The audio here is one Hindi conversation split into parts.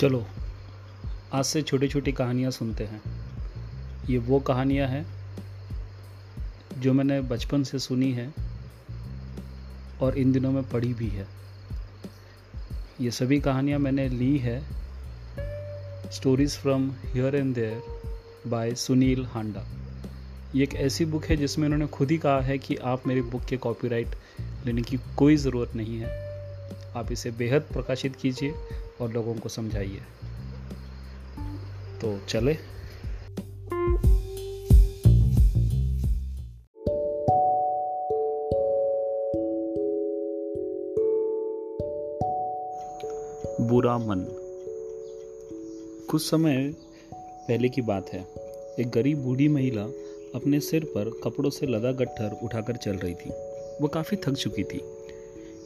चलो, आज से छोटी छोटी कहानियाँ सुनते हैं। ये वो कहानियाँ हैं, जो मैंने बचपन से सुनी है और इन दिनों में पढ़ी भी है। ये सभी कहानियाँ मैंने ली है stories from here and there by Sunil Handa ये एक ऐसी बुक है जिसमें उन्होंने खुद ही कहा है कि आप मेरी बुक के कॉपीराइट लेने की कोई ज़रूरत नहीं है। आप इसे बेहद प्रकाशित कीजिए और लोगों को समझाइए। तो चले। बुरा मन। कुछ समय पहले की बात है। एक गरीब बूढ़ी महिला अपने सिर पर कपड़ों से लदा गट्ठर उठाकर चल रही थी। वह काफ़ी थक चुकी थी,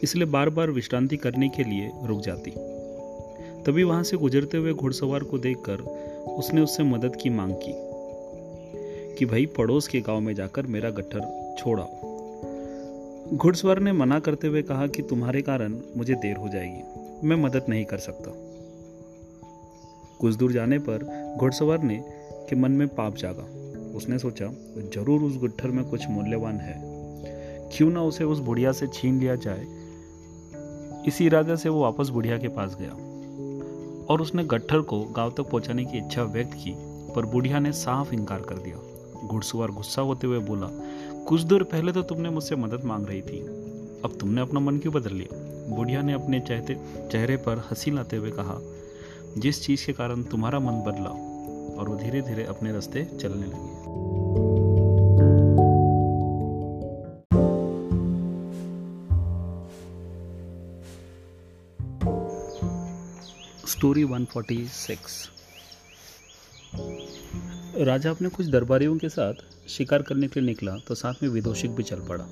इसलिए बार बार विश्रांति करने के लिए रुक जाती। तभी वहाँ से गुजरते हुए घुड़सवार को देखकर उसने उससे मदद की मांग की कि भाई पड़ोस के गाँव में जाकर मेरा गट्ठर छोड़ाओ। घुड़सवार ने मना करते हुए कहा कि तुम्हारे कारण मुझे देर हो जाएगी, मैं मदद नहीं कर सकता। कुछ दूर जाने पर घुड़सवार ने के मन में पाप जागा। उसने सोचा, ज़रूर उस गुट्ठर में कुछ मूल्यवान है। क्यों ना उसे उस बुढ़िया से छीन लिया जाए। इसी इरादे से वो वापस बुढ़िया के पास गया। और उसने गट्ठर को गाँव तक पहुँचाने की इच्छा व्यक्त की, पर बुढ़िया ने साफ़ इनकार कर दिया। घुड़सवार गुस्सा होते हुए बोला, कुछ देर पहले तो तुमने मुझसे मदद मांग रही थी। अब तुमने अपना मन क्यों बदल लिया? बुढ़िया ने अपने चहते, चेहरे पर हँसी लाते हुए कहा, जिस चीज़ के कारण तुम्हारा मन बदला, और वो धीरे धीरे अपने रास्ते चलने लगी। स्टोरी 146 राजा अपने कुछ दरबारियों के साथ शिकार करने के लिए निकला तो साथ में विदोषिक भी चल पड़ा।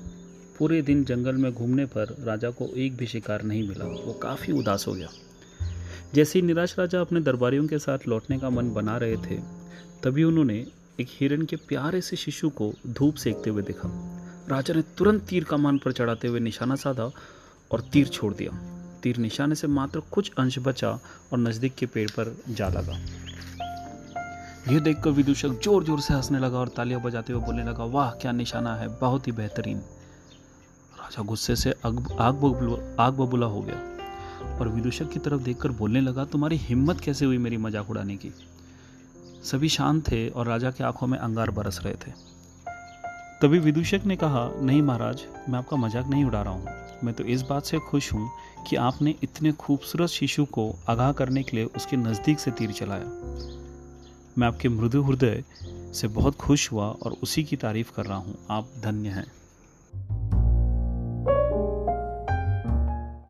पूरे दिन जंगल में घूमने पर राजा को एक भी शिकार नहीं मिला। वो काफ़ी उदास हो गया। जैसे ही निराश राजा अपने दरबारियों के साथ लौटने का मन बना रहे थे, तभी उन्होंने एक हिरण के प्यारे से शिशु को धूप सेकते हुए देखा। राजा ने तुरंत तीर कमान पर चढ़ाते हुए निशाना साधा और तीर छोड़ दिया। तीर निशाने से मात्र कुछ अंश बचा और नज़दीक के पेड़ पर जा लगा यह देखकर विदूषक ज़ोर ज़ोर से हंसने लगा और तालियाँ बजाते हुए बोलने लगा, वाह, क्या निशाना है, बहुत ही बेहतरीन। राजा गुस्से से आग आग बबूला हो गया और विदूषक की तरफ़ देखकर बोलने लगा, तुम्हारी हिम्मत कैसे हुई मेरी मज़ाक उड़ाने की? सभी शांत थे और राजा की आँखों में अंगार बरस रहे थे। तभी विदूषक ने कहा, नहीं महाराज, मैं आपका मज़ाक नहीं उड़ा रहा हूँ। मैं तो इस बात से खुश हूँ कि आपने इतने खूबसूरत शिशु को आगाह करने के लिए उसके नज़दीक से तीर चलाया। मैं आपके मृदु हृदय से बहुत खुश हुआ और उसी की तारीफ़ कर रहा हूँ। आप धन्य हैं।